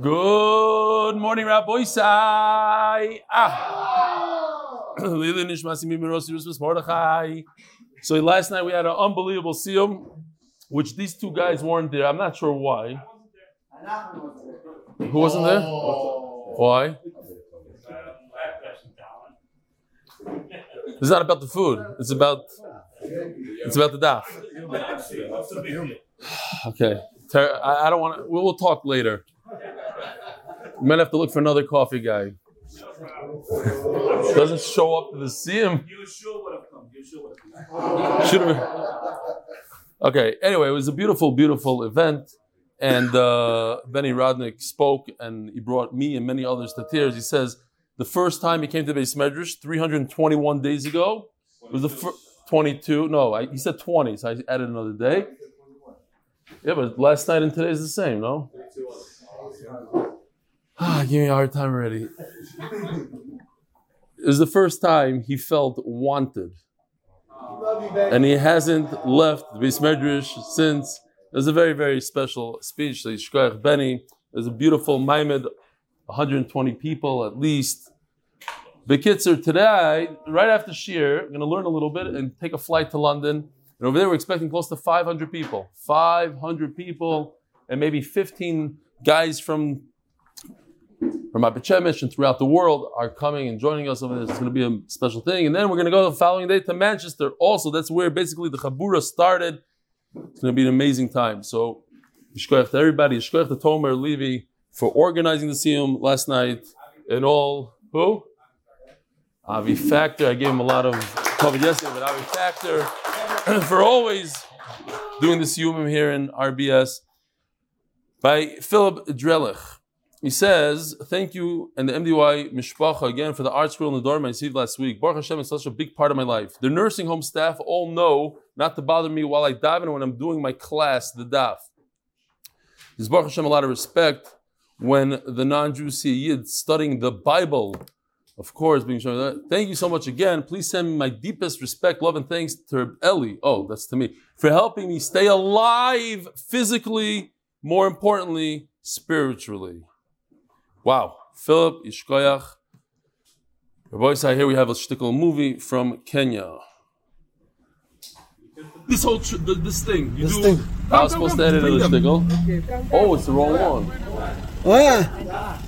Good morning, Rabbi Isai. Ah. Lili Nishmasi Mimirosi Rusmas Mordechai. So last night we had an unbelievable siyum, which these two guys weren't there. I'm not sure why. Who wasn't there? Why? It's not about the food. It's about it's about the daf. Okay. I, I don't want to. We'll, we'll talk later. We might have to look for another coffee guy. Doesn't show up to the. You. You come. Should have. Okay. Anyway, it was a beautiful, beautiful event, and uh, Benny Rodnick spoke, and he brought me and many others to tears. He says the first time he came to Beis Medrash, 321 days ago, it was the fir- 22. No, I, he said 20, so I added another day. Yeah, but last night and today is the same, no? Ah, give me a hard time already. It was the first time he felt wanted and he hasn't left Beis Medrash since. It was a very, very special speech. Yishkoach Benny, it was a beautiful Maimed, 120 people at least. Bekitzer, today, right after Shir, I'm going to learn a little bit and take a flight to London. And over there, we're expecting close to 500 people. 500 people, and maybe 15 guys from from Apechemish and throughout the world are coming and joining us. It's going to be a special thing. And then we're going to go the following day to Manchester. Also, that's where basically the Chabura started. It's going to be an amazing time. So, Yishkoach to everybody, Yishkoach to Tomer Levy for organizing the Siyum last night and all. Who? Avi Factor. I gave him a lot of cover yesterday, but Avi Factor for always doing the Siyumim here in RBS by Philip Drelich. He says, thank you and the MDY Mishpacha again for the art school in the dorm I received last week. Baruch Hashem is such a big part of my life. The nursing home staff all know not to bother me while I dive in when I'm doing my class, the daf. There's Baruch Hashem a lot of respect when the non-Jew see a Yid studying the Bible. Of course, being shown that. Thank you so much again. Please send me my deepest respect, love, and thanks to Eli. Oh, that's to me. For helping me stay alive physically, more importantly, spiritually. Wow. Philip Ishkoyach. Rabbi Isai, here we have a shtickle movie from Kenya. This whole, tr- th- this thing. You This do, thing. I was supposed to edit the shtickle. Oh, it's the wrong one. Oh yeah.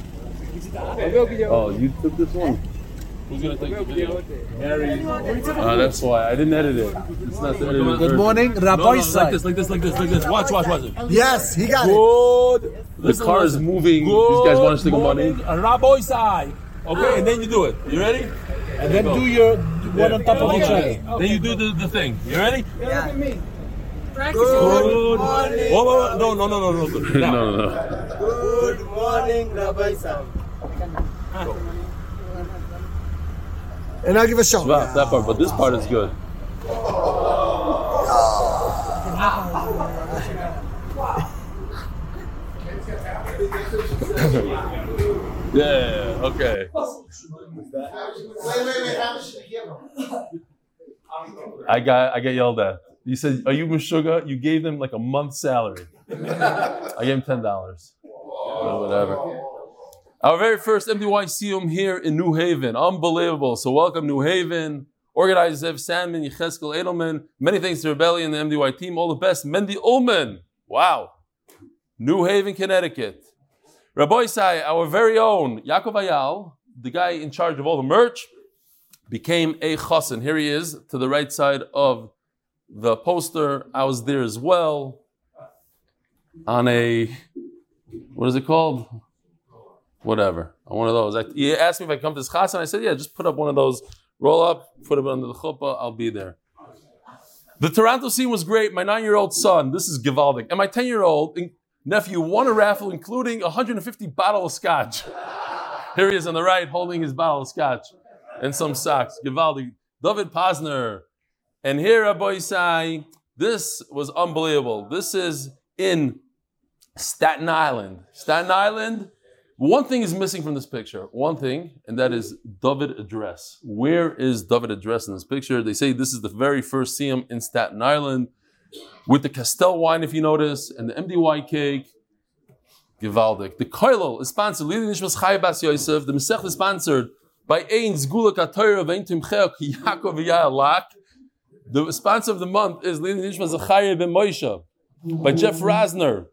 Oh, you took this one? Who's gonna take the video? Harry. Uh, that's why. I didn't edit it. It's not the edited Good morning, No, Rabbi no, like this, like this, like this, like this. Watch, watch, watch. It. Yes, he got it. Good. The car is moving. These guys want to stick money. Rabbi Sai. Okay, and then you do it. You ready? And then do your one on top of each other. Then you do the, the thing. You ready? Good morning. Whoa, whoa, whoa. No, no, no, no, no. Good. Now. no, no, no. Good morning, Rabbi Sam. And I'll give a shot. Wow, that part, but this part is good. yeah, okay. I got I got yelled at. You said, "Are you Meshuga?" You gave them like a month's salary. I gave him ten dollars. Whatever. Our very first MDY Siyum here in New Haven. Unbelievable. So welcome New Haven. Organizers Zev Sandman, Yecheskel Edelman. Many thanks to Rebellion and the MDY team. All the best. Mendy Ullman. Wow. New Haven, Connecticut. Rabbi Isai, our very own Yaakov Ayal, the guy in charge of all the merch, became a chassan. Here he is to the right side of the poster. I was there as well on a, what is it called? Whatever. On one of those. I, he asked me if I come to this chassan. I said, yeah, just put up one of those, roll up, put it under the chuppah, I'll be there. The Toronto scene was great. My nine-year-old son, this is Givaldic, and my 10-year-old nephew won a raffle, including 150 bottle of scotch. Here he is on the right, holding his bottle of scotch and some socks. Givaldic. David Posner. And here, Rabbi Isai, this was unbelievable. This is in Staten Island. Staten Island. One thing is missing from this picture. One thing, and that is David address. Where is David address in this picture? They say this is the very first Siyum in Staten Island with the Castel wine, if you notice, and the MDY cake. Givaldik. The Koilel is sponsored, Lili Nishmas Chai Bas Yosef. The Masech is sponsored by Ein Zgula Katoyer of Ein Timcheok Yaakov Yalak. The sponsor of the month is Lili Nishmas Zachariah Ben Moshe by Jeff Rasner.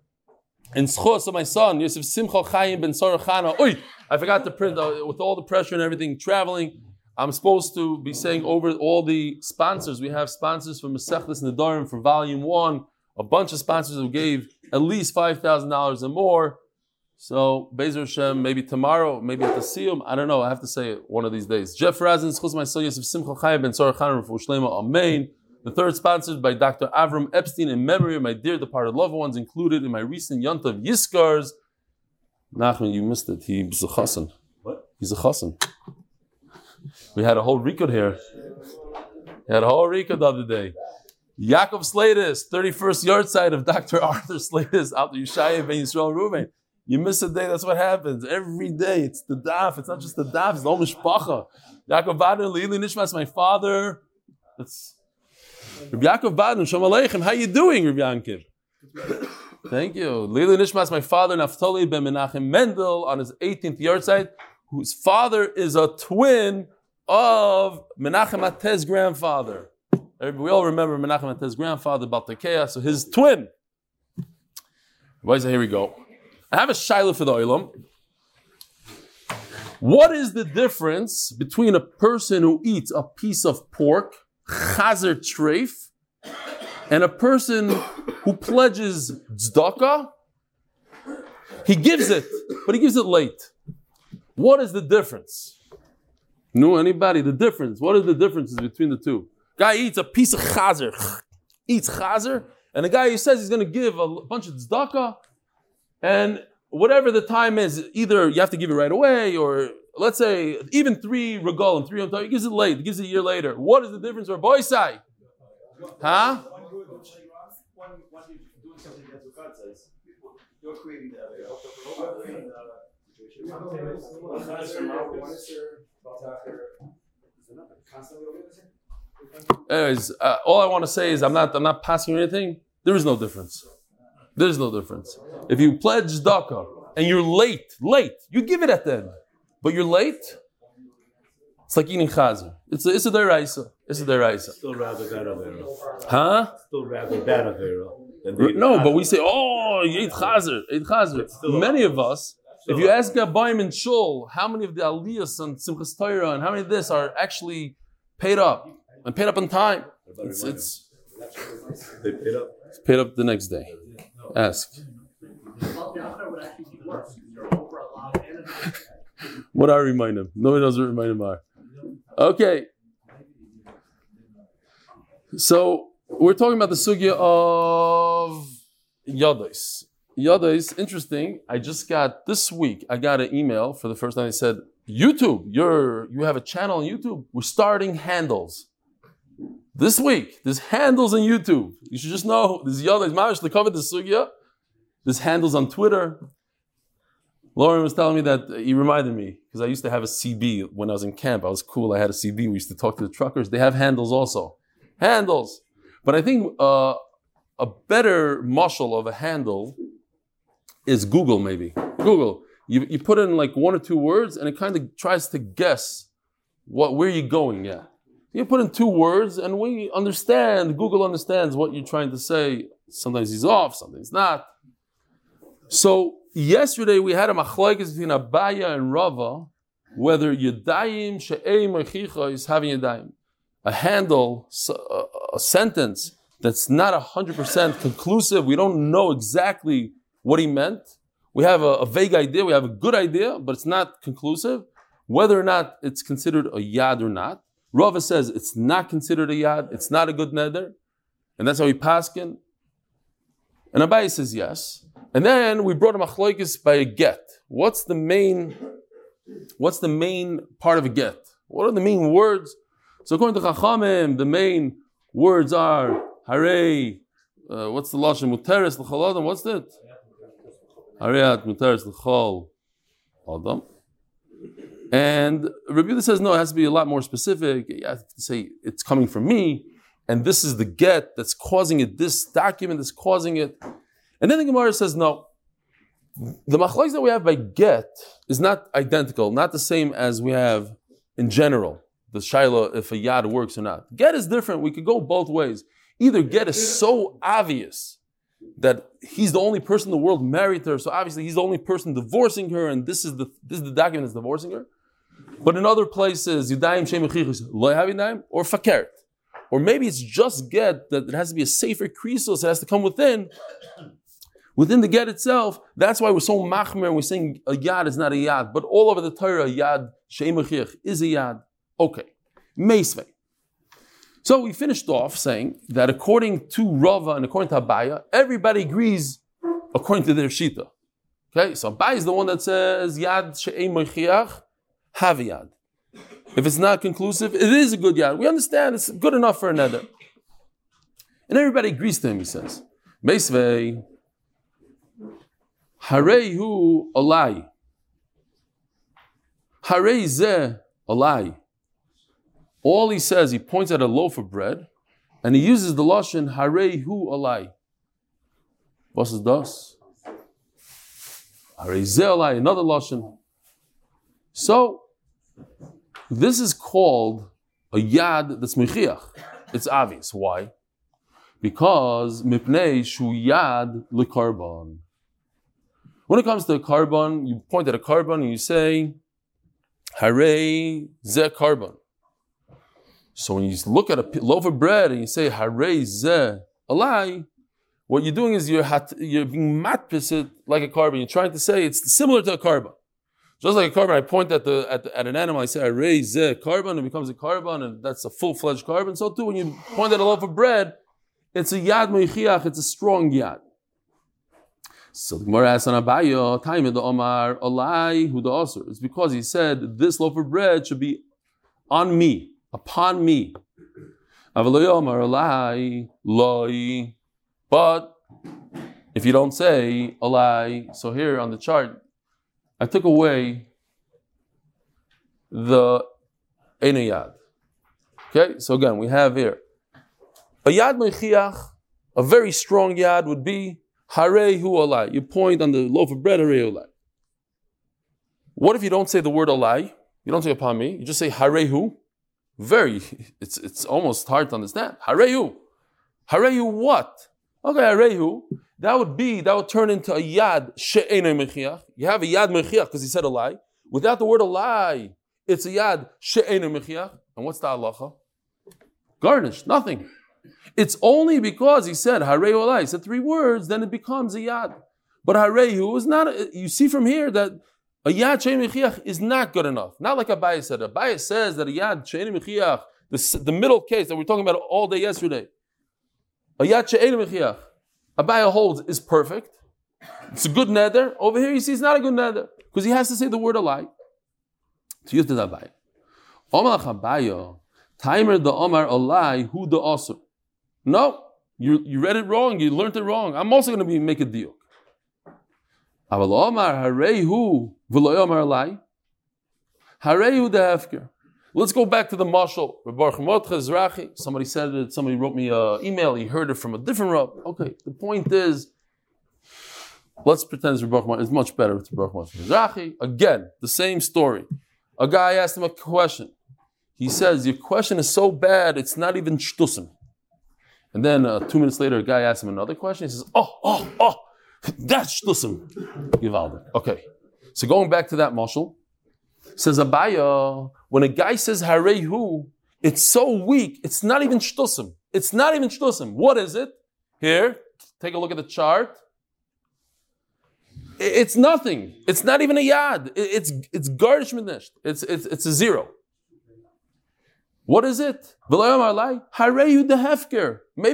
And Schos of my son, Yosef Simcha Chaim Ben Sorachana. Oi! I forgot to print uh, with all the pressure and everything, traveling. I'm supposed to be saying over all the sponsors. We have sponsors for Masechtas Nadarim for Volume 1, a bunch of sponsors who gave at least $5,000 and more. So, Bezer Hashem, maybe tomorrow, maybe at the Siyum, I don't know, I have to say it one of these days. Jeff Razin, my son Yosef Simcha Chaim Ben Sorah Chanan for Shlema Amen. The third sponsored by Dr. Avram Epstein in memory of my dear departed loved ones included in my recent Yontav Yiskars. Nachman, you missed it. He's a chassan. What? He's a chassan. We had a whole record here. We had a whole record the other day. Yaakov Slatis, 31st yard side of Dr. Arthur Slatis, out to Yishaya Ben Yisrael Ruben. You miss a day, that's what happens. Every day, it's the daf. It's not just the daf, it's the whole mishpacha. Yaakov Baden, Lili Nishmas, my father. That's Rabbi Yaakov Baden, Shalom Aleichem. How you doing, Rabbi Yankiv? Thank you. Lili Nishmas, my father, Naftali ben Menachem Mendel, on his 18th yard side, whose father is a twin of Menachem Atez's grandfather. We all remember Menachem Atez's grandfather, Baltakea, so his twin. Why is it Here we go. I have a shaila for the oilam. What is the difference between a person who eats a piece of pork, chazer treif, and a person who pledges tzedakah? He gives it, but he gives it late. What is the difference? No, anybody? The difference. What are the differences between the two? Guy eats a piece of chazer, eats chazer, and a guy who says he's going to give a bunch of tzedakah, and whatever the time is, either you have to give it right away, or let's say even three regal and three he gives it late, gives it a year later. What is the difference for boy say? Huh? Anyways, uh, all I want to say is I'm not I'm not passing anything. There is no difference. There's no difference. If you pledge daka and you're late, late, you give it at the end, but you're late. It's like eating chazer. It's a, it's a deraisa. It's a deraisa. Still rather that Avera. Huh? Still rather that Avera. than the No, but we say, oh, you ate chazer, ate chazer. Many of us, if you ask Gabayim and Shul, how many of the aliyahs and Simchas Torah and how many of this are actually paid up and paid up on time? It's, it's, They paid up. it's paid up the next day. Ask. What I remind him? Nobody knows what remind him are. Okay. So we're talking about the sugya of Yadais. Yadais, interesting. I just got this week. I got an email for the first time. They said, "YouTube, you're you have a channel on YouTube. We're starting handles this week. There's handles on YouTube. You should just know this Yadais Mamish to cover the sugya. There's handles on Twitter. Lauren was telling me that he reminded me because I used to have a CB when I was in camp. I was cool. I had a CB. We used to talk to the truckers. They have handles also. Handles. But I think uh, a better muscle of a handle is Google, maybe. Google. You, you put in like one or two words and it kind of tries to guess what where you're going Yeah, You put in two words and we understand, Google understands what you're trying to say. Sometimes he's off, sometimes not. So yesterday we had a machlokes between Abaya and Rava whether Yadayim She'eim or Chicha is having Yadayim. A handle, a, a sentence that's not 100% conclusive. We don't know exactly what he meant. We have a, a, vague idea, we have a good idea, but it's not conclusive. Whether or not it's considered a yad or not. Rava says it's not considered a yad, it's not a good neder, and that's how he paskin. And Abai says yes. And then we brought a machlokes by a get. What's the main? What's the main part of a get? What are the main words? So according to Chachamim, the main words are Hare. Uh, what's the lashon? Muteres l'chol adam. What's that? Hareat muteres l'chol adam. And Rabbi says no. It has to be a lot more specific. You have to say it's coming from me, and this is the get that's causing it. This document that's causing it. And then the Gemara says no. The machlokes that we have by get is not identical, not the same as we have in general. The shaila if a yad works or not. Get is different. We could go both ways. Either get is so obvious that he's the only person in the world married to her, so obviously he's the only person divorcing her, and this is the this is the document that's divorcing her. But in other places, Yudayim Shemichichus, Loyhavinaim, or Fakert. Or maybe it's just get that it has to be a safer krisos, it has to come within. Within the get itself, that's why we're so machmer and we're saying a yad is not a yad. But all over the Torah, yad, Shemachich, is a yad. Okay. Meisvei. So we finished off saying that according to Rava and according to Abaya, everybody agrees according to their shita. Okay, so Abaya is the one that says yad mechiach have yad. If it's not conclusive, it is a good yad. We understand it's good enough for another. And everybody agrees to him, he says. Meisvei, Harehu alai. Harei zeh alai. All he says, he points at a loaf of bread, and he uses the lashon Harehu alai. What is das? Harei zeh alai. Another lashon. So this is called a yad that's mechiach. It's obvious. Why? Because mipnei shu yad lekarbon. When it comes to a carbon, you point at a carbon and you say, Hare ze carbon. So when you look at a loaf of bread and you say, Hare ze alai, what you're doing is you're, hat, you're being matpisit like a carbon. You're trying to say it's similar to a carbon. Just like a carbon, I point at the at, the, at an animal, I say I a carbon, it becomes a carbon, and that's a full-fledged carbon. So too, when you point at a loaf of bread, it's a yad meichiach, it's a strong yad. So the Gemara asks on Abayo, time the Omar who the Osir. It's because he said this loaf of bread should be on me, upon me. But if you don't say Alai, so here on the chart, I took away the Einayad. Okay, so again, we have here a Yad Mechiach, a very strong Yad would be Harehu Alai. You point on the loaf of bread, Harehu Alai. What if you don't say the word Alai? You don't say upon me, you just say Harehu. Very, it's, it's almost hard to understand. Harehu. Harehu what? Okay, Harehu. That would be, that would turn into a yad she'enei mechiach. You have a yad mechiach because he said alai. Without the word alai, it's a yad she'enei mechiach. And what's the halacha? Garnished, nothing. It's only because he said harehu alai, he said three words, then it becomes a yad. But harehu is not, a, you see from here that a yad she'enei mechiach is not good enough. Not like Abaye said. Abaye says that a yad she'enei mechiach, the, the middle case that we're talking about all day yesterday, a yad she'enei mechiach, Abaya holds is perfect. It's a good nether. Over here, you see, it's not a good nether because he has to say the word alike. To use the Abaya. Omar Chabaya, timer the Omar alai, who the Osir. No, you, you read it wrong. You learned it wrong. I'm also going to be make a deal. Aval Omar harehu. Harehu the hefker. Let's go back to the marshal. Somebody said it, somebody wrote me an email, he heard it from a different Rab. Okay, the point is, let's pretend it's Rebbe It's much better with Rebbe Mizrahi. Again, the same story. A guy asked him a question. He says, Your question is so bad, it's not even shtusim. And then uh, two minutes later, a guy asks him another question. He says, Oh, oh, oh, that's shtusim. Givalda. Okay. So going back to that marshal, says Abaya, when a guy says Harehu, it's so weak, it's not even shtusim. It's not even shtusim. What is it? Here, take a look at the chart. It's nothing. It's not even a yad. It's it's gardish It's it's it's a zero. What is it? Maybe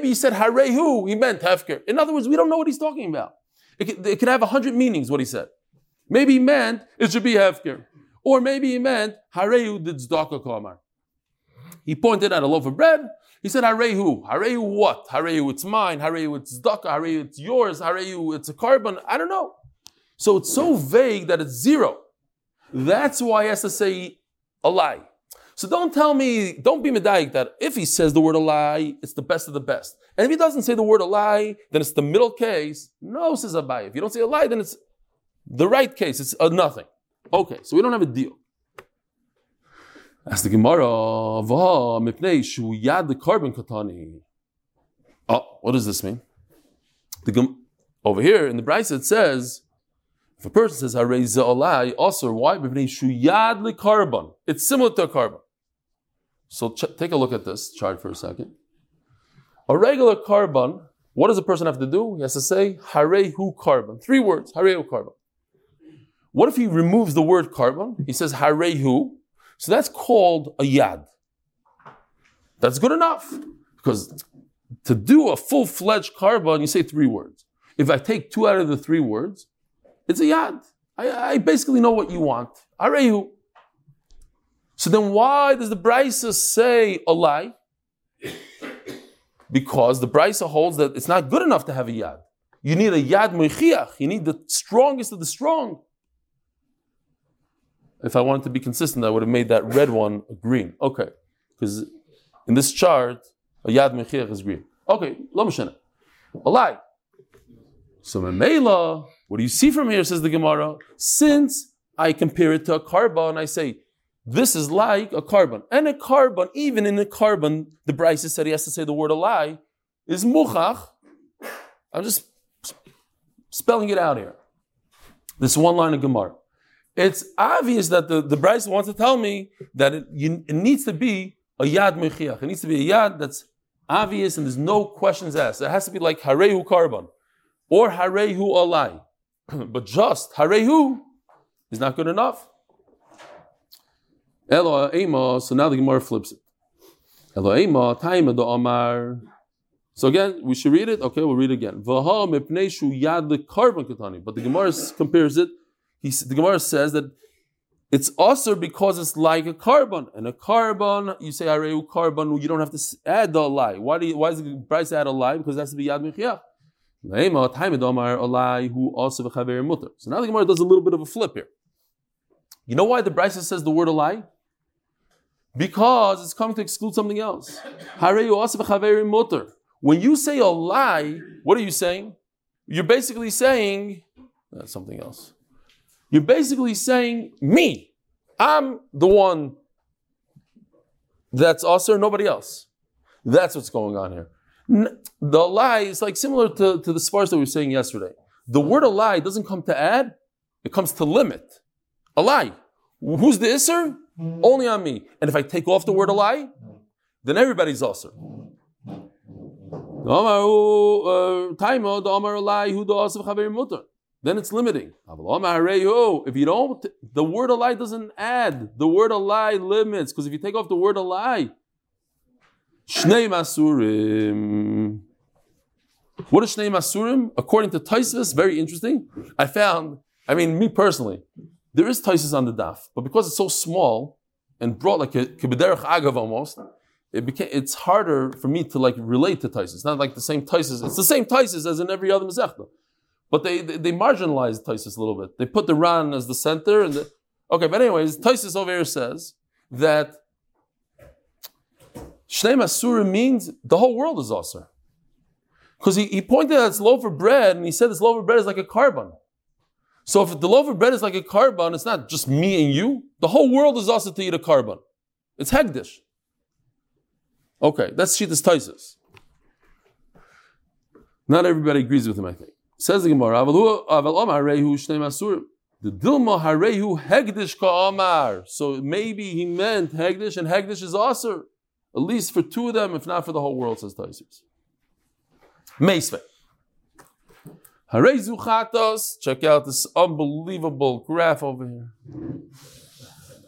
he said Harehu. He meant hefker. In other words, we don't know what he's talking about. It could, it could have a hundred meanings. What he said. Maybe he meant it should be hefker. Or maybe he meant, Harehu did tzedakah kamar. He pointed at a loaf of bread. He said, Harehu. Harehu what? Harehu, it's mine. Harehu, it's tzedakah. Harehu, it's yours. Harehu, it's a carbon. I don't know. So it's so vague that it's zero. That's why he has to say alai. So don't tell me, don't be medayik that if he says the word alai, it's the best of the best. And if he doesn't say the word alai, then it's the middle case. No, says Abai. If you don't say alai, then it's The right case, it's a nothing. Okay, so we don't have a deal. As the Gemara, "Va mipnei shu yad the carbon katani. Oh, what does this mean? The over here in the Brisa it says, if a person says Harei Za'olai, also why? It's similar to a carbon. So ch- take a look at this chart for a second. A regular carbon, what does a person have to do? He has to say Harehu carbon. Three words, Harehu carbon. What if he removes the word carbon? He says Harehu. So that's called a yad. That's good enough. Because to do a full fledged carbon, you say three words. If I take two out of the three words, it's a yad. I, I basically know what you want. Harehu. So then why does the Brisa say alai? Because the Brisa holds that it's not good enough to have a yad. You need a yad mechiach. You need the strongest of the strong. If I wanted to be consistent, I would have made that red one green. Okay, because in this chart, a yad mechiach is green. Okay, lo mishana. Alai. So memela, what do you see from here? Says the Gemara. Since I compare it to a carbon, I say this is like a carbon. And a carbon, even in a carbon, the Bryce said he has to say the word alai, is muchach. I'm just spelling it out here. This one line of Gemara. It's obvious that the, the Bryce wants to tell me that it, you, it needs to be a yad mechiach. It needs to be a yad that's obvious and there's no questions asked. It has to be like harehu carbon or harehu alai. but just harehu is not good enough. Elo ema, so now the Gemara flips it. Elo ema, taima do amar. So again, we should read it. Okay, we'll read it again. Vaha mipnei shu yad the carbon katani. But the Gemara compares it. He, the Gemara says that it's also because it's like a carbon. And a carbon, you say areu carbon, you don't have to add the lie. Why do you, why does the price add alai? Because it has to be yad mechiach. So now the Gemara does a little bit of a flip here. You know why the Brisa says the word alai? Because it's coming to exclude something else. When you say alai, what are you saying? You're basically saying uh, something else. You're basically saying me. I'm the one that's also nobody else. That's what's going on here. The lie is like similar to, to the spars that we were saying yesterday. The word alai doesn't come to add, it comes to limit. Alai. Who's the Isser? Only on me. And if I take off the word alai, then everybody's also. Uh, then it's limiting. If you don't, the word alai doesn't add. The word alai limits. Because if you take off the word alai, Shnei Masurim. What is Shnei Masurim? According to Taisvis, very interesting. I found, I mean, me personally, there is Taisis on the daf, but because it's so small and brought like a kibiderach agav almost, it became it's harder for me to like relate to Taisis. It's not like the same Taisis. It's the same Taisis as in every other Masechta. But they, they, they marginalized Taisis a little bit. They put the Ran as the center and the, okay, but anyways, Taisis over here says that Shnei Masurim means the whole world is Asr. Because he, he pointed at this loaf of bread and he said this loaf of bread is like a carbon. So if the loaf of bread is like a carbon, it's not just me and you. The whole world is also to eat a carbon. It's hegdish. Okay, that's Shitas Taisis. Not everybody agrees with him, I think. Says the Gemara, the Dilma Harehu Hegdish Ka'amar. So maybe he meant Hegdish, and Hegdish is Asr. At least for two of them, if not for the whole world, says Taisis. Meisveh. Harezu chatos. Check out this unbelievable graph over here.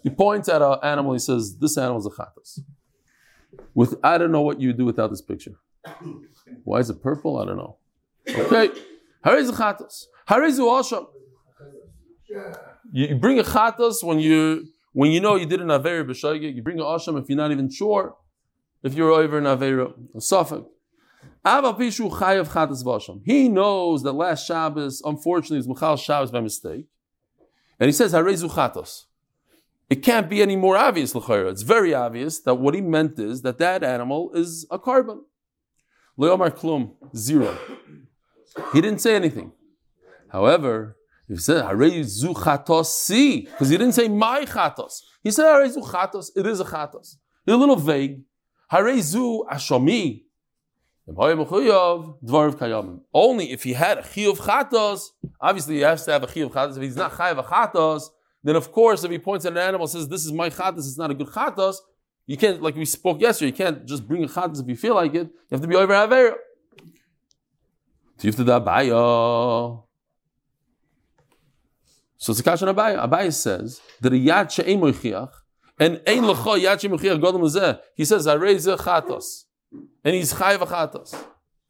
He points at an animal. He says, "This animal is a chatos." With I don't know what you do without this picture. Why is it purple? I don't know. Okay, harezu chatos. Harezu asham. You bring a chatos when you when you know you did an avera b'shayge. You bring an asham if you're not even sure if you're over an avera. A. He knows that last Shabbos, unfortunately, is Michal Shabbos by mistake. And he says, Harezu. It can't be any more obvious, l'chayra. It's very obvious that what he meant is that that animal is a carbon. Leomar klum, zero. He didn't say anything. However, He said, Harei zu chatos because he didn't say my chatos. He said, Harei zu chatos, it is a chatos. He's a little vague. Harei zu ashomi. Only if he had a chiyuv chatos, obviously he has to have a chiyuv chatos. If he's not chayav a chatos, then of course if he points at an animal and says, this is my chatos, it's not a good chatos, you can't, like we spoke yesterday, you can't just bring a chatas if you feel like it. You have to be over Avera. Tifta Abaya. So it's a kashan Abaya. Abaya says that a yad she'em moichiach, and ein lecha yad she'em moichiach godem lezeh. He says, harei ze chatos. And he's chayiv a chatos.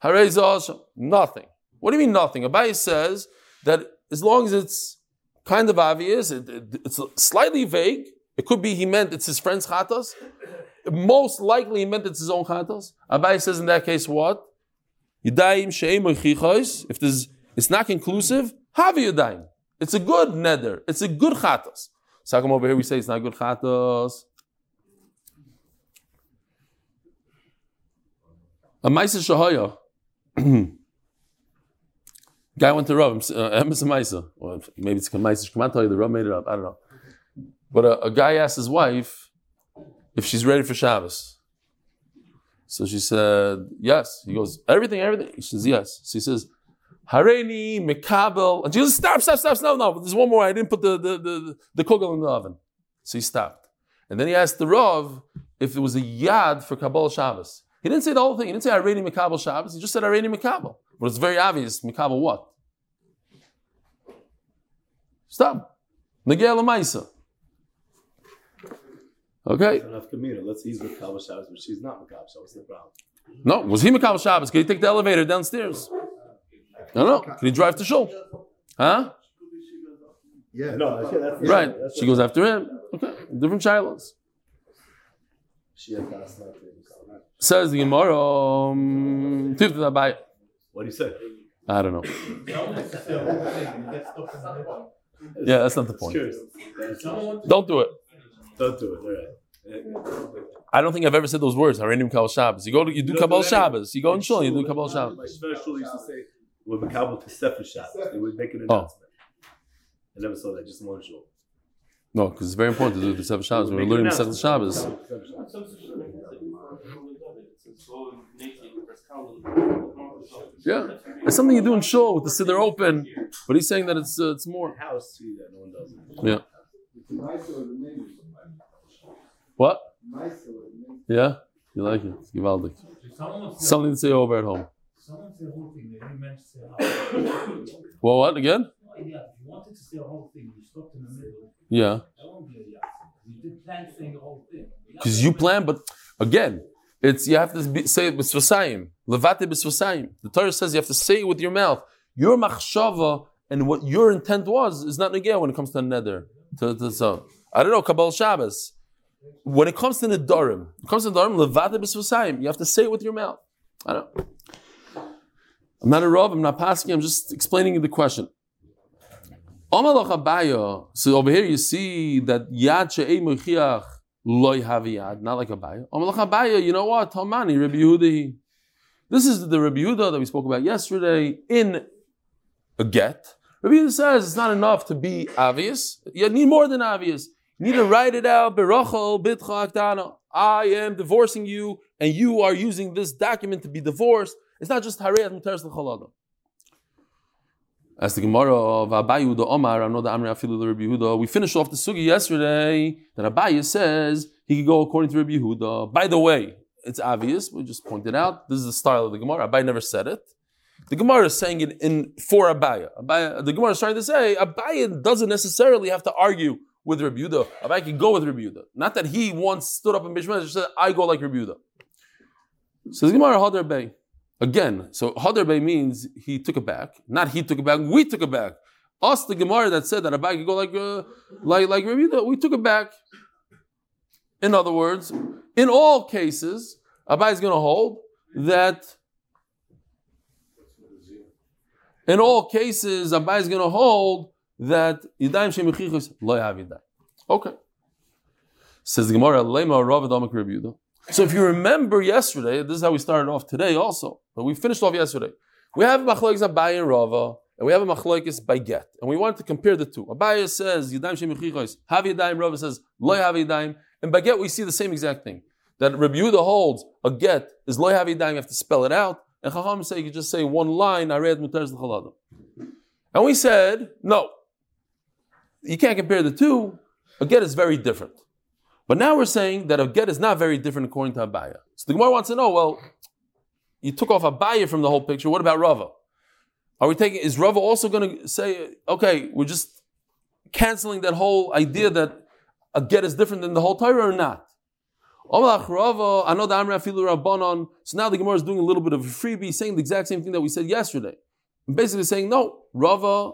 Harei ze. Nothing. What do you mean nothing? Abaya says that as long as it's kind of obvious, it, it, it's slightly vague, it could be he meant it's his friend's chatos. Most likely he meant it's his own chatos. Abai says in that case what? Yudayim she'em If there's, it's not conclusive, have yudayim. It's a good neder. It's a good chatos. So come over here we say it's not good chatos. A Maisa Shahaya. Guy went to Rav, uh, Maisa. Or maybe it's Maisa Shkamantai, the Rav made it up. I don't know. But a, a, guy asked his wife if she's ready for Shabbos. So she said, yes. He goes, everything, everything. She says, yes. So he says, Hareini, Mekabel. And she goes, stop, stop, stop, stop. No, there's one more. I didn't put the, the, the, the kugel in the oven. So he stopped. And then he asked the Rav if there was a yad for Kabbalah Shabbos. He didn't say the whole thing. He didn't say Hareini, Mekabel Shabbos. He just said Hareini, Mekabel. But it's very obvious. Mekabel what? Stop. Negel Maisa. Okay. Let's say he's Makabal Shabbos, but she's not Makabal Shabbos. the problem? No, was he Makabal Shabbos? Can he take the elevator downstairs? No, no. Can he drive to Shul? Huh? Yeah. No, that's, that's right. That's she goes after him. Okay. Different childs. Says the Gemara. Um, what do you say? I don't know. yeah, that's not the point. Don't do it. Don't do it. All right. I don't think I've ever said those words. Harenim Kabbalah Shabbos. You go, to, you do Kabbalah Shabbos. You go in shul, you do Kabbalah Shabbos. My shul used to say, "We're Makabel to Sefer Shabbos." They would make an oh. announcement. I never saw that. Just one shul. No, because it's very important to do the Sefer Shabbos. We're learning the Sefer Shabbos. Yeah, it's something you do in shul with the siddur open, but he's saying that it's uh, it's more. House too that no one does. Yeah. What? Yeah? You like it? Givaldik. Something to say over at home. Well, what again? Yeah. Because you plan, but again, it's you have to be, say it with svasayim. Levate b'svasayim. The Torah says you have to say it with your mouth. Your machshava and what your intent was is not negay when it comes to nether. To, to, so. I don't know, Kabbalah Shabbos. When it comes to the Darim, it comes to the Darim, Levada b'svasayim. You have to say it with your mouth. I don't. I'm not a Rav, I'm not passing, I'm just explaining the question. So over here you see that Yad She'ei Mechiach loy haviyad, not like a Abaya. Amalach oh, Abaya, you know what? Talmani, Rabbi Yehuda. This is the Rabbi Yehuda that we spoke about yesterday in a get. Rabbi Yehuda says it's not enough to be obvious. You need more than obvious. You need to write it out. I am divorcing you, and you are using this document to be divorced. It's not just Harayat Muteres L'Cholada. As the Gemara of Abayu the Omar, I know the Amri Afilu the Rabbi Yehuda. We finished off the sugi yesterday that Abayu says he could go according to Rabbi Yehuda. By the way, it's obvious. We just pointed out this is the style of the Gemara. Abayu never said it. The Gemara is saying it in for Abaya. The Gemara is trying to say Abaya doesn't necessarily have to argue with Rabbi Yehuda. Abaya can go with Rabbi Yehuda. Not that he once stood up in Bishmael and said, I go like Rabbi Yehuda. The Gemara Hadar Bay. Again, so Hadar Bay means he took it back. Not he took it back, we took it back. Us, the Gemara that said that Abaya could go like, uh, like, like we took it back. In other words, in all cases, Abaya is going to hold that in all cases, Abai is going to hold that Yidayim Shemichichus lo yavidai. Okay. Says the Gemara, Lema Rav Amek So if you remember yesterday, this is how we started off today also, but we finished off yesterday. We have Machlokes Abai and Rava and we have a machlokes by get, and we want to compare the two. Abaya says Yadayim Shem Mechichos, have Yadayim. Rava says Loy have Yadayim, and by get we see the same exact thing. That Rabbi Yehuda holds a get is Loy have Yadayim. You have to spell it out, and Chacham say you just say one line. I read Mutar L'Chaladam. And we said no, you can't compare the two. A get is very different. But now we're saying that a get is not very different according to Abaya. So the Gemara wants to know, well, you took off Abaya from the whole picture. What about Rava? Are we taking, is Rava also going to say, okay, we're just canceling that whole idea that a get is different than the whole Torah or not? So now the Gemara is doing a little bit of a freebie, saying the exact same thing that we said yesterday. And basically saying, no, Rava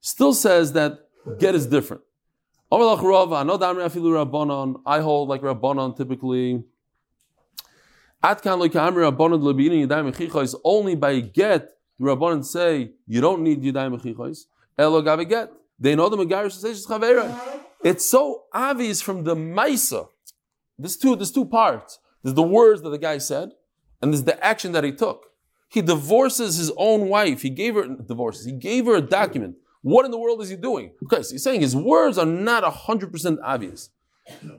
still says that get is different. I hold like Rabbanon typically. Is only by get the Rabbanon say you don't need Yadayim Mechichos. Elo get. They know the Megarish says. It's so obvious from the Maisa. There's two, there's two parts. There's the words that the guy said, and there's the action that he took. He divorces his own wife. He gave her divorces. He gave her a document. What in the world is he doing? Okay, so he's saying his words are not 100% obvious.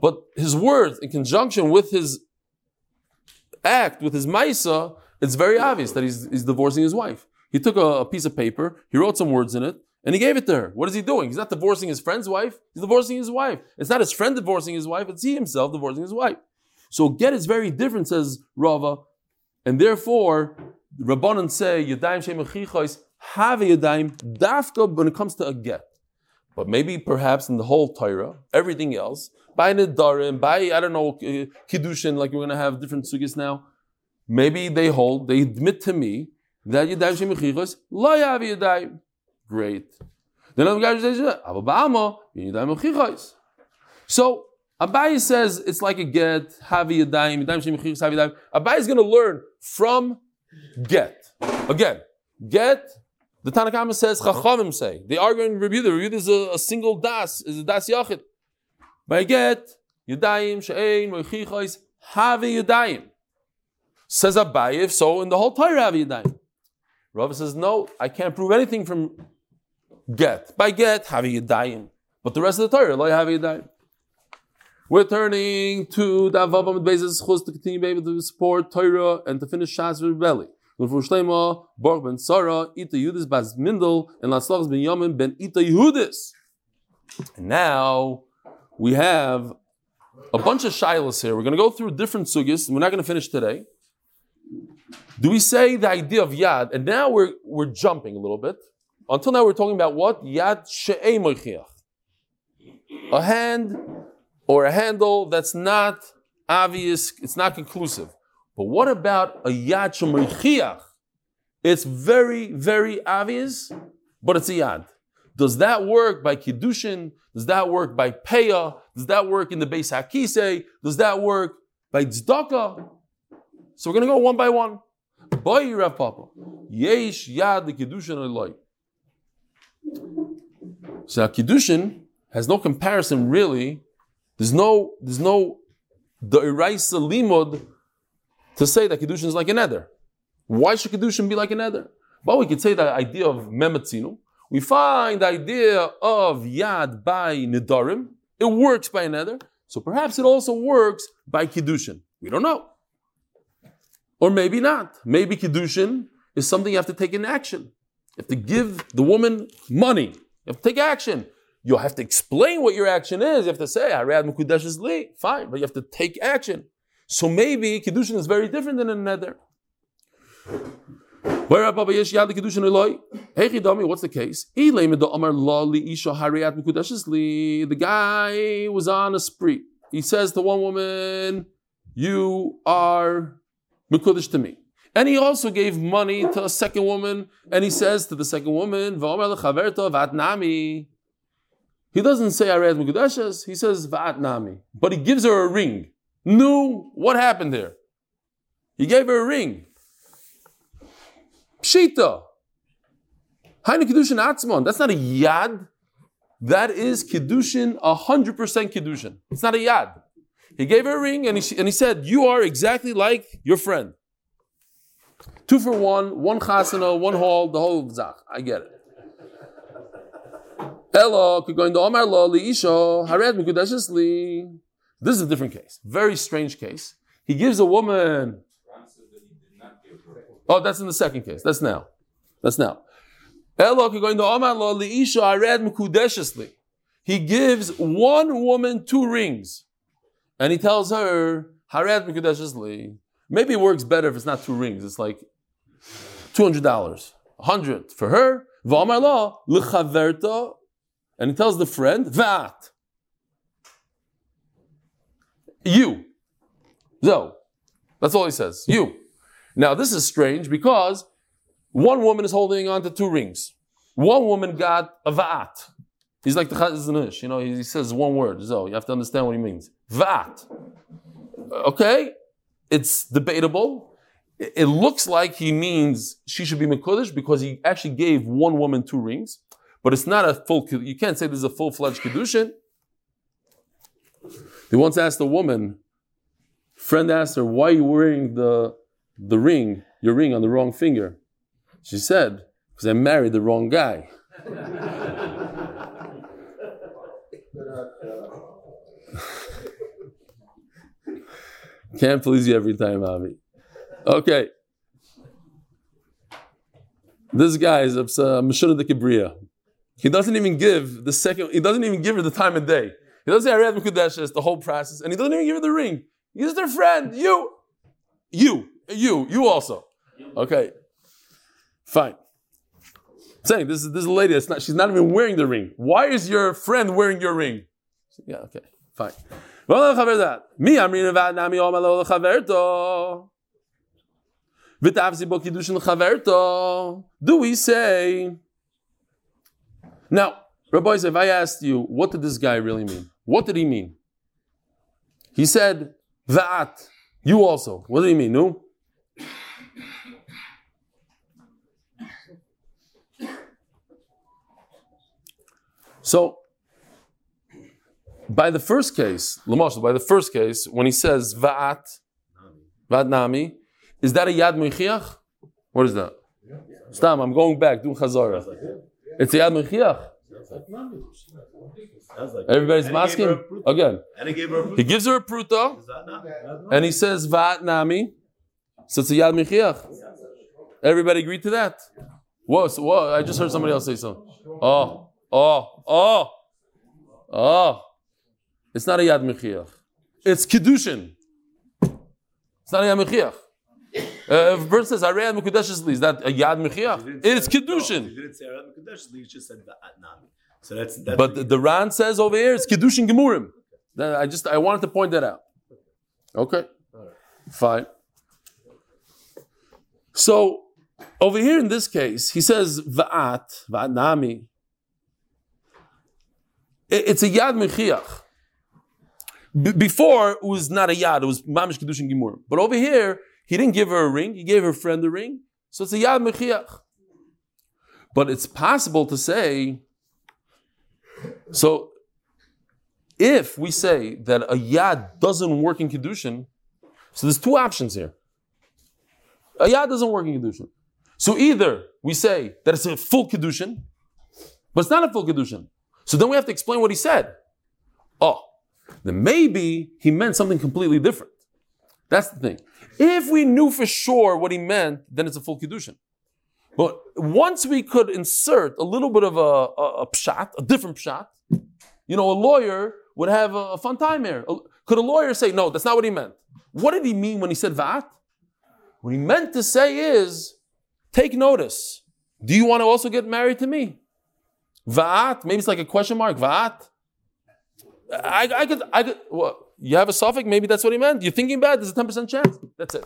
But his words, in conjunction with his act, with his maisa, it's very obvious that he's, he's divorcing his wife. He took a, a, piece of paper, he wrote some words in it, and he gave it to her. What is he doing? He's not divorcing his friend's wife, he's divorcing his wife. It's not his friend divorcing his wife, it's he himself divorcing his wife. So get is very different, says Rava, and therefore, Rabbanan say, have a Yadayim, dafka when it comes to a get. But maybe perhaps in the whole Torah, everything else, by Nidarim, by, I don't know, uh, Kiddushin, like we're going to have different sugis now, maybe they hold, they admit to me that Yadayim Shem Mechichos, lo yav Yadayim. Great. Then other guy says, Abba Yadayim Mechichos. So, Abai says it's like a get, Havi Yadayim, Yadayim Shem Mechichos, Havi Yadayim. Abai is going to learn from get. Again, get, the Tanakhama says, Chachamim say. They argue in review. The review is a, a, single das, is a das yachid. By get, Yadayim, She'ein, Mechichos, Havi Yadayim. Says Abayev, so in the whole Torah have Yadayim. Rav says, no, I can't prove anything from get. By get, have Yadayim. But the rest of the Torah, lo have Yadayim. We're turning to the Avavam basis chus to continue to support Torah and to finish Shas with Reb Eli. Ben Sarah, Ita Yudis bas Mindel, and ben Yamin ben Ita now we have a bunch of shilas here. We're going to go through different sugis, and we're not going to finish today. Do we say the idea of yad? And now we're, we're jumping a little bit. Until now, we're talking about what? Yad she'ei. A hand or a handle that's not obvious, it's not conclusive. But what about a yad she'moichiach? It's very, very obvious, but it's a yad. Does that work by kiddushin? Does that work by peah? Does that work in the base hakise? Does that work by tzedakah? So we're going to go one by one. Boy, Rav Papa. Yesh yad the kiddushin Eloi. So kiddushin has no comparison really. There's no, there's no the eraisa limud to say that kiddushin is like an eder. Why should kiddushin be like an eder? But we could say the idea of mematzinu. We find the idea of yad by nidarim. It works by an eder. So perhaps it also works by kiddushin. We don't know. Or maybe not. Maybe Kiddushin is something you have to take in action. You have to give the woman money. You have to take action. You'll have to explain what your action is. You have to say, Hariyad Mukudesh is li. Fine, but you have to take action. So maybe Kiddushin is very different than a nether. Where What's the case? The guy was on a spree. He says to one woman, You are Mekudesh to me. And he also gave money to a second woman, and he says to the second woman, He doesn't say Ared Mekudeshes, he says Vatnami. But he gives her a ring. No, what happened there? He gave her a ring. Pshita. Hainu Kiddushin Atzmon. That's not a yad. That is Kiddushin, 100% Kiddushin. It's not a yad. He gave her a ring and he, and he said, You are exactly like your friend. Two for one, one chasana, one hall, the whole zach. I get it. Elo, going to Omar lo liisho, hared mikudeshes li. This is a different case. Very strange case. He gives a woman. Oh, that's in the second case. That's now. That's now. Elo, going to Omar lo liisho, hared mikudeshes li. He gives one woman two rings. And he tells her, Hared mikudeshes li. Maybe it works better if it's not two rings. It's like $200. 100 for her. And he tells the friend, Vat. You. So, that's all he says. You. Now, this is strange because one woman is holding on to two rings. One woman got a vat. He's like the Chazon Ish, you know, he, says one word, so you have to understand what he means. Vat. Okay, it's debatable. It, it looks like he means she should be Mekudesh because he actually gave one woman two rings, but it's not a full, you can't say this is a full fledged Kiddushin. He once asked a woman, friend asked her, why are you wearing the, the ring, your ring on the wrong finger? She said, because I married the wrong guy. Can't please you every time, Avi. Okay. This guy is uh, Meshuna de Kibriya. He doesn't even give the second, he doesn't even give her the time of day. He doesn't say Arad Mekudesh, the whole process, and he doesn't even give her the ring. He's their friend. You. You. You. You also. Okay. Fine. I'm saying this is this lady, it's not, she's not even wearing the ring. Why is your friend wearing your ring? Yeah, okay, fine. Mi amrin vad nami omalo chaverto. Do we say? Now, Rabbi, if I asked you, what did this guy really mean? What did he mean? He said, "That you also." What did he mean? No. So, by the first case, Lamashal, by the first case, when he says Va'at, Va'at Nami, is that a Yad Mechiach? What is that? Stam, I'm going back, doing Chazara. It's a Yad Mechiach. Everybody's asking again. And he gave her a He gives her a pruta, Is and he says Va'at Nami. So it's a Yad Mechiach. Everybody agreed to that? Whoa, so, whoa, I just heard somebody else say so. Oh, oh, oh, oh. It's not a Yad Mechiach. It's Kiddushin. It's not a Yad Mechiach. Uh, if a person says, Arei Mekudesh is that a Yad Mechiach? It's No, he didn't say Arad Mekudesh, he just said Va'at Nami. So that's, that's But the, the Ran says over here, it's Kiddushin Gemurim. I just, I wanted to point that out. Okay. Fine. So, over here in this case, he says, Va'at, Va'at Nami. It- It's a Yad Mechiach. B- before, it was not a Yad, it was Mamish Kiddushin Gemurim. But over here, he didn't give her a ring, he gave her friend a ring. So it's a Yad Mechiach. But it's possible to say, so if we say that a Yad doesn't work in Kiddushin, so there's two options here. A Yad doesn't work in Kiddushin. So either we say that it's a full Kiddushin, but it's not a full Kiddushin. So then we have to explain what he said. Oh, then maybe he meant something completely different. That's the thing. If we knew for sure what he meant, then it's a full Kiddushin. But once we could insert a little bit of a, a, a pshat, a different pshat, you know, a lawyer would have a, a fun time here. Could a lawyer say, no, that's not what he meant? What did he mean when he said vat? What he meant to say is, take notice. Do you want to also get married to me? Vat? Maybe it's like a question mark. Vat? I, I could, I could, what? You have a suffix? Maybe that's what he meant. You're thinking bad, there's a 10% chance. That's it.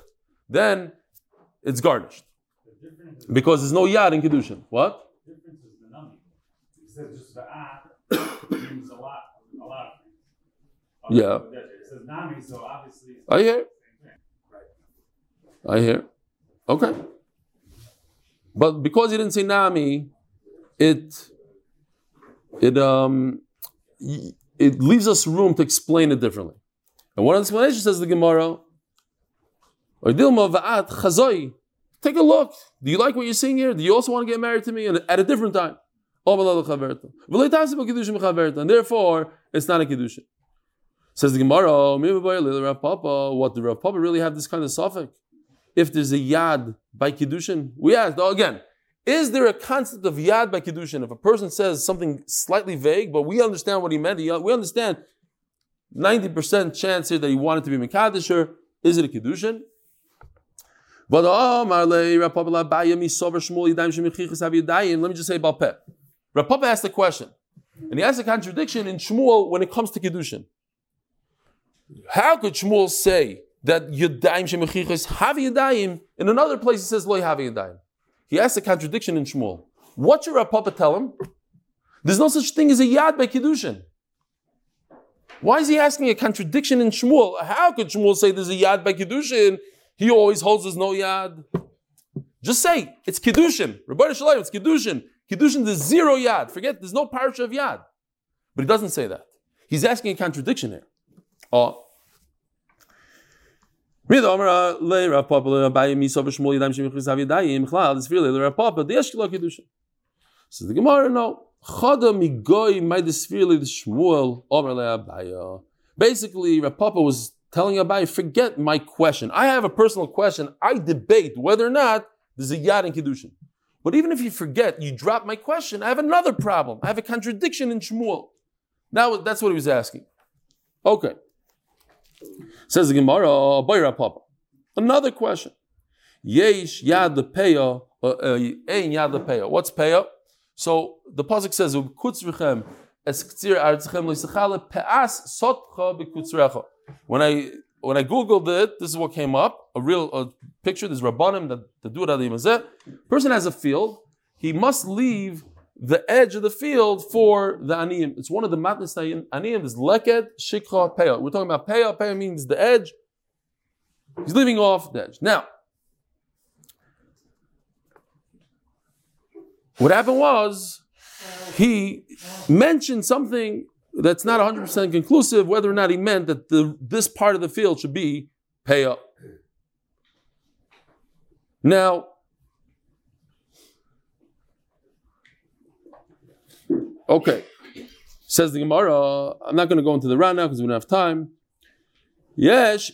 Then it's garnished. Because there's no yad in Kiddushin. What? difference is the numbing. He says just the ah means a lot, a lot of things. Yeah. It says nami, so obviously. I hear. the. I hear. Okay. But because he didn't say Nami, it it um it leaves us room to explain it differently. And one of the explanations says the Gemara, "Or dilma va'at chazoi take a look. Do you like what you're seeing here? Do you also want to get married to me and at a different time? And therefore, it's not a kiddushin. Says the Gemara, what did Rav Papa really have this kind of suffix? If there's a yad by kiddushin, we asked oh, again. Is there a concept of yad by kiddushin? If a person says something slightly vague, but we understand what he meant, we understand 90% chance here that he wanted to be Mekadisher, is it a kiddushin? Let me just say about Peh. Rav Papa asked a question, and he asked a contradiction in Shmuel when it comes to Kiddushin. How could Shmuel say that Yadayim Shemichichas have Yadayim? In another place he says Loy have Yadayim. He asked a contradiction in Shmuel. What should Rav Papa tell him? There's no such thing as a Yad by Kiddushin. Why is he asking a contradiction in Shmuel? How could Shmuel say there's a Yad by Kiddushin? He always holds his no Yad. Just say, it's Kiddushin. Rabbi Shalom, it's Kiddushin. Kiddushin, there's zero yad. Forget, there's no parsha of yad. But he doesn't say that. He's asking a contradiction here. Oh. This really Says the Gemara, no. Basically, Rav Papa was telling Abai, forget my question. I have a personal question. I debate whether or not there's a yad in Kiddushin. But even if you forget, you drop my question, I have another problem. I have a contradiction in Shmuel. Now that's what he was asking. Okay. Says the Gemara, Bayra Papa. Another question. Yesh yad peya, uh, uh, ein yad peya. What's peya? So the pasuk says, "Kutzrichem es ktsir artzchem peas sotcha bekutzrecha." When I when I googled it, this is what came up: a real a picture. This rabbanim that, that do it Person has a field. He must leave the edge of the field for the aniyim. It's one of the matnas aniyim. Is leket shikha peah. We're talking about peah. Peah means the edge. He's leaving off the edge. Now, what happened was he mentioned something that's not 100% conclusive whether or not he meant that the, this part of the field should be pay up. Now, okay, says the Gemara. I'm not going to go into the Ran now because we don't have time. Yes,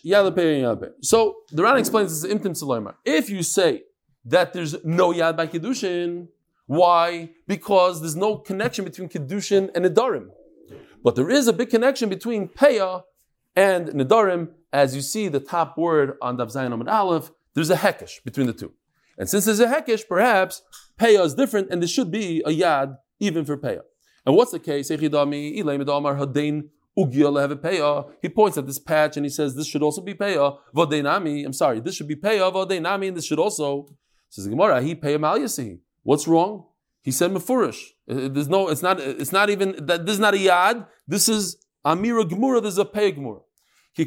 So the Ran explains this imtim. If you say that there's no yad by kiddushin, why? Because there's no connection between kiddushin and nedarim. But there is a big connection between Peah and Nedarim. As you see the top word on Dav Amid Aleph, there's a hekesh between the two. And since there's a hekesh, perhaps Peah is different and there should be a yad even for Peah. And what's the case? He points at this patch and he says this should also be Peah. I'm sorry, this should be Peah, and this should also. Says Gemara, he Peah Mal What's wrong? He said mefurish. Uh, there's no. It's not. It's not even that. This is not a yad. This is amira gemura. This is a pei gemura. He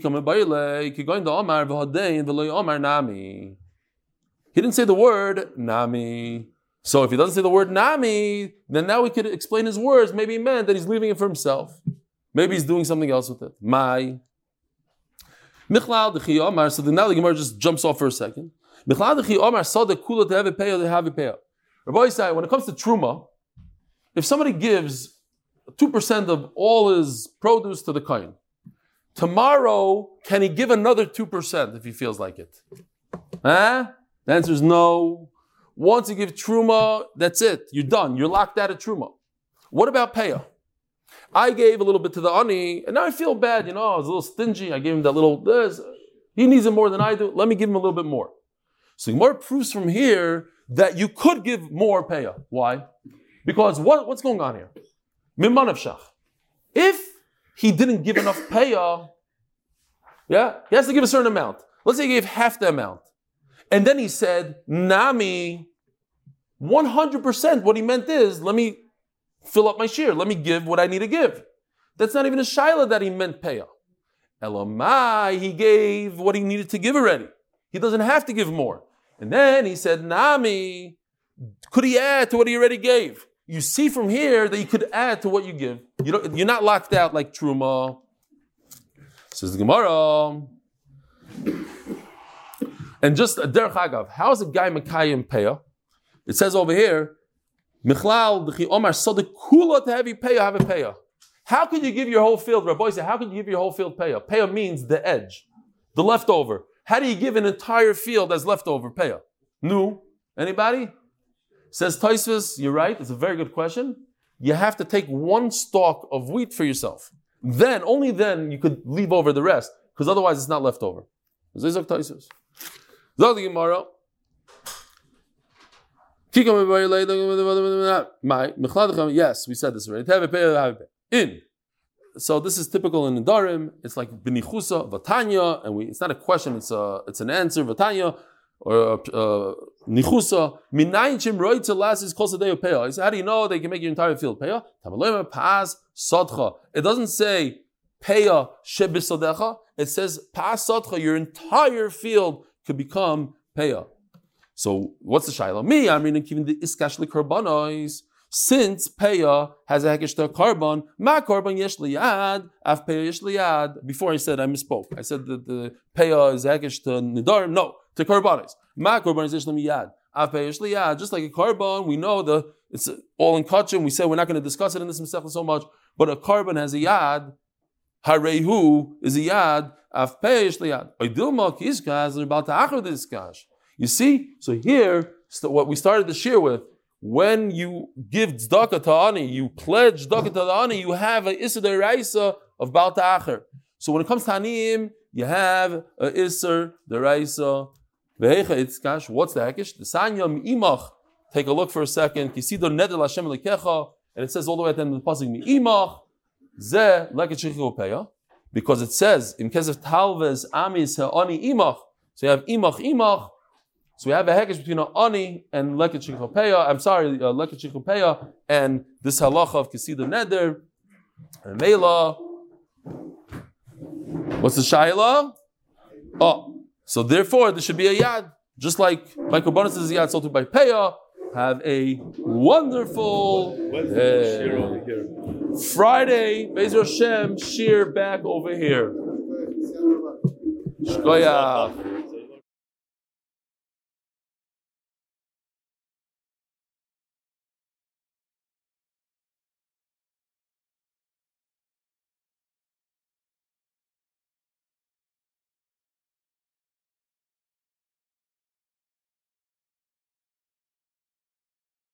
didn't say the word nami. So if he doesn't say the word nami, then now we could explain his words. Maybe he meant that he's leaving it for himself. Maybe he's doing something else with it. My. Michlal So now the Gemara just jumps off for a second. Michlal dechi saw the kula to have a payo to have a payo. Rabbi when it comes to truma, if somebody gives 2% of all his produce to the kohen, tomorrow, can he give another 2% if he feels like it? Huh? The answer is no. Once you give truma, that's it. You're done. You're locked out of truma. What about payah? I gave a little bit to the ani, and now I feel bad. You know, I was a little stingy. I gave him that little. This. He needs it more than I do. Let me give him a little bit more. So more proofs from here that you could give more payah. Why? Because what, what's going on here? Mimanav shach. If he didn't give enough payah, yeah, he has to give a certain amount. Let's say he gave half the amount. And then he said, Nami, 100% what he meant is, let me fill up my share. Let me give what I need to give. That's not even a shaila that he meant payah. Elamai, he gave what he needed to give already. He doesn't have to give more. And then he said, Nami, could he add to what he already gave? You see from here that you could add to what you give. You you're not locked out like Truma. Says the Gemara. And just a derech agav, how is a guy Mekayim Peah? It says over here, Michlal D'chi Omar Sodik Kula to have you Peah, have a Peah. How could you give your whole field, Rabbi said, how could you give your whole field Peah? Peah means the edge, the leftover. How do you give an entire field as leftover Peah? No. Anybody? Says Taisvis, you're right, it's a very good question. You have to take one stalk of wheat for yourself. Then, only then, you could leave over the rest, because otherwise it's not left over. Zizak Taisvis. Yes, we said this already. In. So this is typical in the Darim. It's like benichusa vatanya, and we. It's not a question. It's a. It's an answer vatanya or uh, nichusa. Minayin chim roitza las is close to day of peah. He said, how do you know they can make your entire field peah? Tamaloyma pas sadcha. It doesn't say peah shebisadecha. It says pas sadcha. Your entire field could become peah. So what's the shaila? Me, I'm reading even the iskashli karbanos. Since peya has a hekesh to a carbon, ma carbon yesh liyad, af peya yesh liyad. Before I said I misspoke. I said that the peya is hekesh to nedarim. No, to karbanos. Ma carbon is liyad, af peya yesh liyad. Just like a carbon, we know the it's all in kachim. We said we're not going to discuss it in this masechah so much, but a carbon has a yad. Harehu is a yad. Af peya yesh liyad. Oidilma kizkaz about to achar diskash. You see, so here, what we started the shir with, when you give tzedakah to ani, you pledge tzedakah to ani, you have an issa deraisa of Baal Ta'acher. So when it comes to aniyim, you have an issa deraisa. Vehecha itzkash, what's the hekish? The sanyam imach. Take a look for a second. Kisido nedel Hashem lekecha, and it says all the way at the end of the pasuk ze leket peya, because it says in case of talves amis ha'ani imach. So you have imach imach. So we have a hekesh between an ani and leket shikopeya. I'm sorry, uh, leket shikopeya, and this halacha of kisida neder and mela. What's the shaila? Oh, so therefore there should be a yad, just like Michael Bonus is a yad sold by peya. Have a wonderful uh, Friday, Bezer Hashem, shear back over here. Shkoyach.